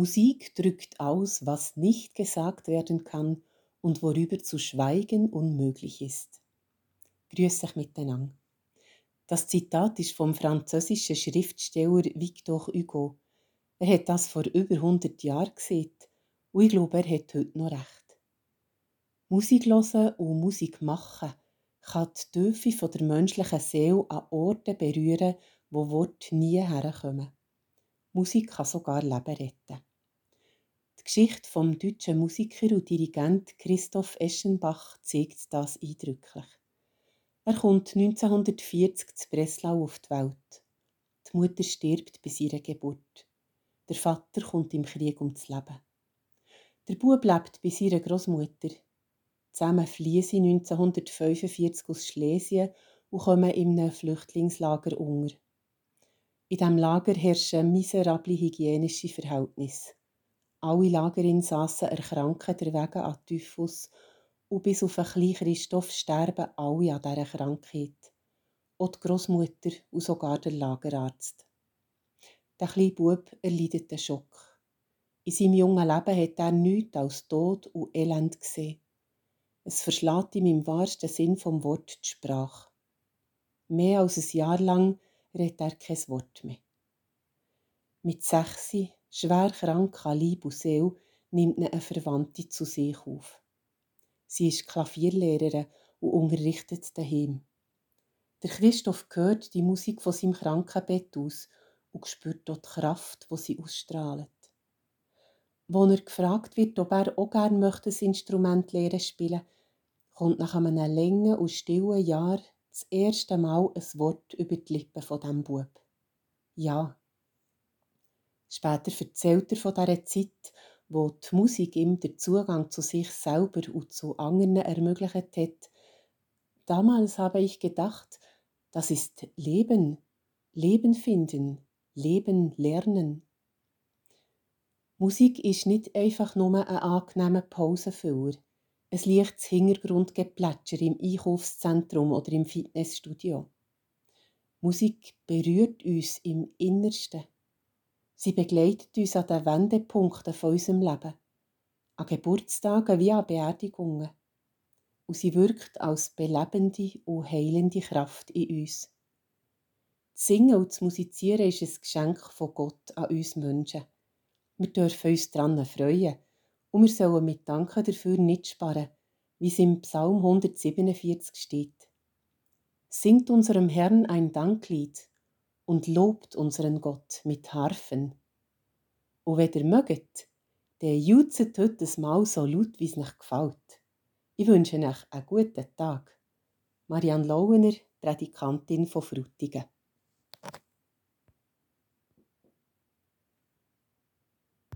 Musik drückt aus, was nicht gesagt werden kann und worüber zu schweigen unmöglich ist. Grüß euch miteinander. Das Zitat ist vom französischen Schriftsteller Victor Hugo. Er hat das vor über 100 Jahren gesehen und ich glaube, er hat heute noch recht. Musik hören und Musik machen kann die Tiefe von der menschlichen Seele an Orten berühren, wo Worte nie herkommen. Musik kann sogar Leben retten. Geschichte vom deutschen Musiker und Dirigent Christoph Eschenbach zeigt das eindrücklich. Er kommt 1940 zu Breslau auf die Welt. Die Mutter stirbt bei ihrer Geburt. Der Vater kommt im Krieg ums Leben. Der Bub lebt bei seiner Großmutter. Zusammen fliehen sie 1945 aus Schlesien und kommen in einem Flüchtlingslager unter. In diesem Lager herrschen miserable hygienische Verhältnisse. Alle Lagerinsassen erkranken deswegen an Typhus und bis auf einen kleinen Christoph sterben alle an dieser Krankheit. Auch die Großmutter und sogar der Lagerarzt. Der kleine Bub erleidet den Schock. In seinem jungen Leben hat er nichts als Tod und Elend gesehen. Es verschlägt ihm im wahrsten Sinn vom Wort die Sprache. Mehr als ein Jahr lang redet er kein Wort mehr. Mit sechs, schwer krank an Leib und Seele, nimmt eine Verwandte zu sich auf. Sie ist Klavierlehrerin und unterrichtet daheim. Der Christoph hört die Musik von seinem Krankenbett aus und spürt dort die Kraft, die sie ausstrahlt. Wo er gefragt wird, ob er auch gerne möchte, das Instrument lernen spielen, kommt nach einem langen und stillen Jahr das erste Mal ein Wort über die Lippen von dem Bub. Ja. Später erzählt er von dieser Zeit, wo die Musik ihm den Zugang zu sich selber und zu anderen ermöglicht hat. Damals habe ich gedacht, das ist Leben, Leben finden, Leben lernen. Musik ist nicht einfach nur ein angenehmer Pausenfüller, ein leichtes Hintergrundgeplätscher im Einkaufszentrum oder im Fitnessstudio. Musik berührt uns im Innersten. Sie begleitet uns an den Wendepunkten von unserem Leben, an Geburtstagen wie an Beerdigungen. Und sie wirkt als belebende und heilende Kraft in uns. Das Singen und das Musizieren ist ein Geschenk von Gott an uns Menschen. Wir dürfen uns daran freuen und wir sollen mit Danken dafür nicht sparen, wie es im Psalm 147 steht. Singt unserem Herrn ein Danklied und lobt unseren Gott mit Harfen. Und wenn ihr mögt, dann jutzet heute Mal so laut, wie es euch gefällt. Ich wünsche euch einen guten Tag. Marianne Lauener, Predikantin von Frutigen.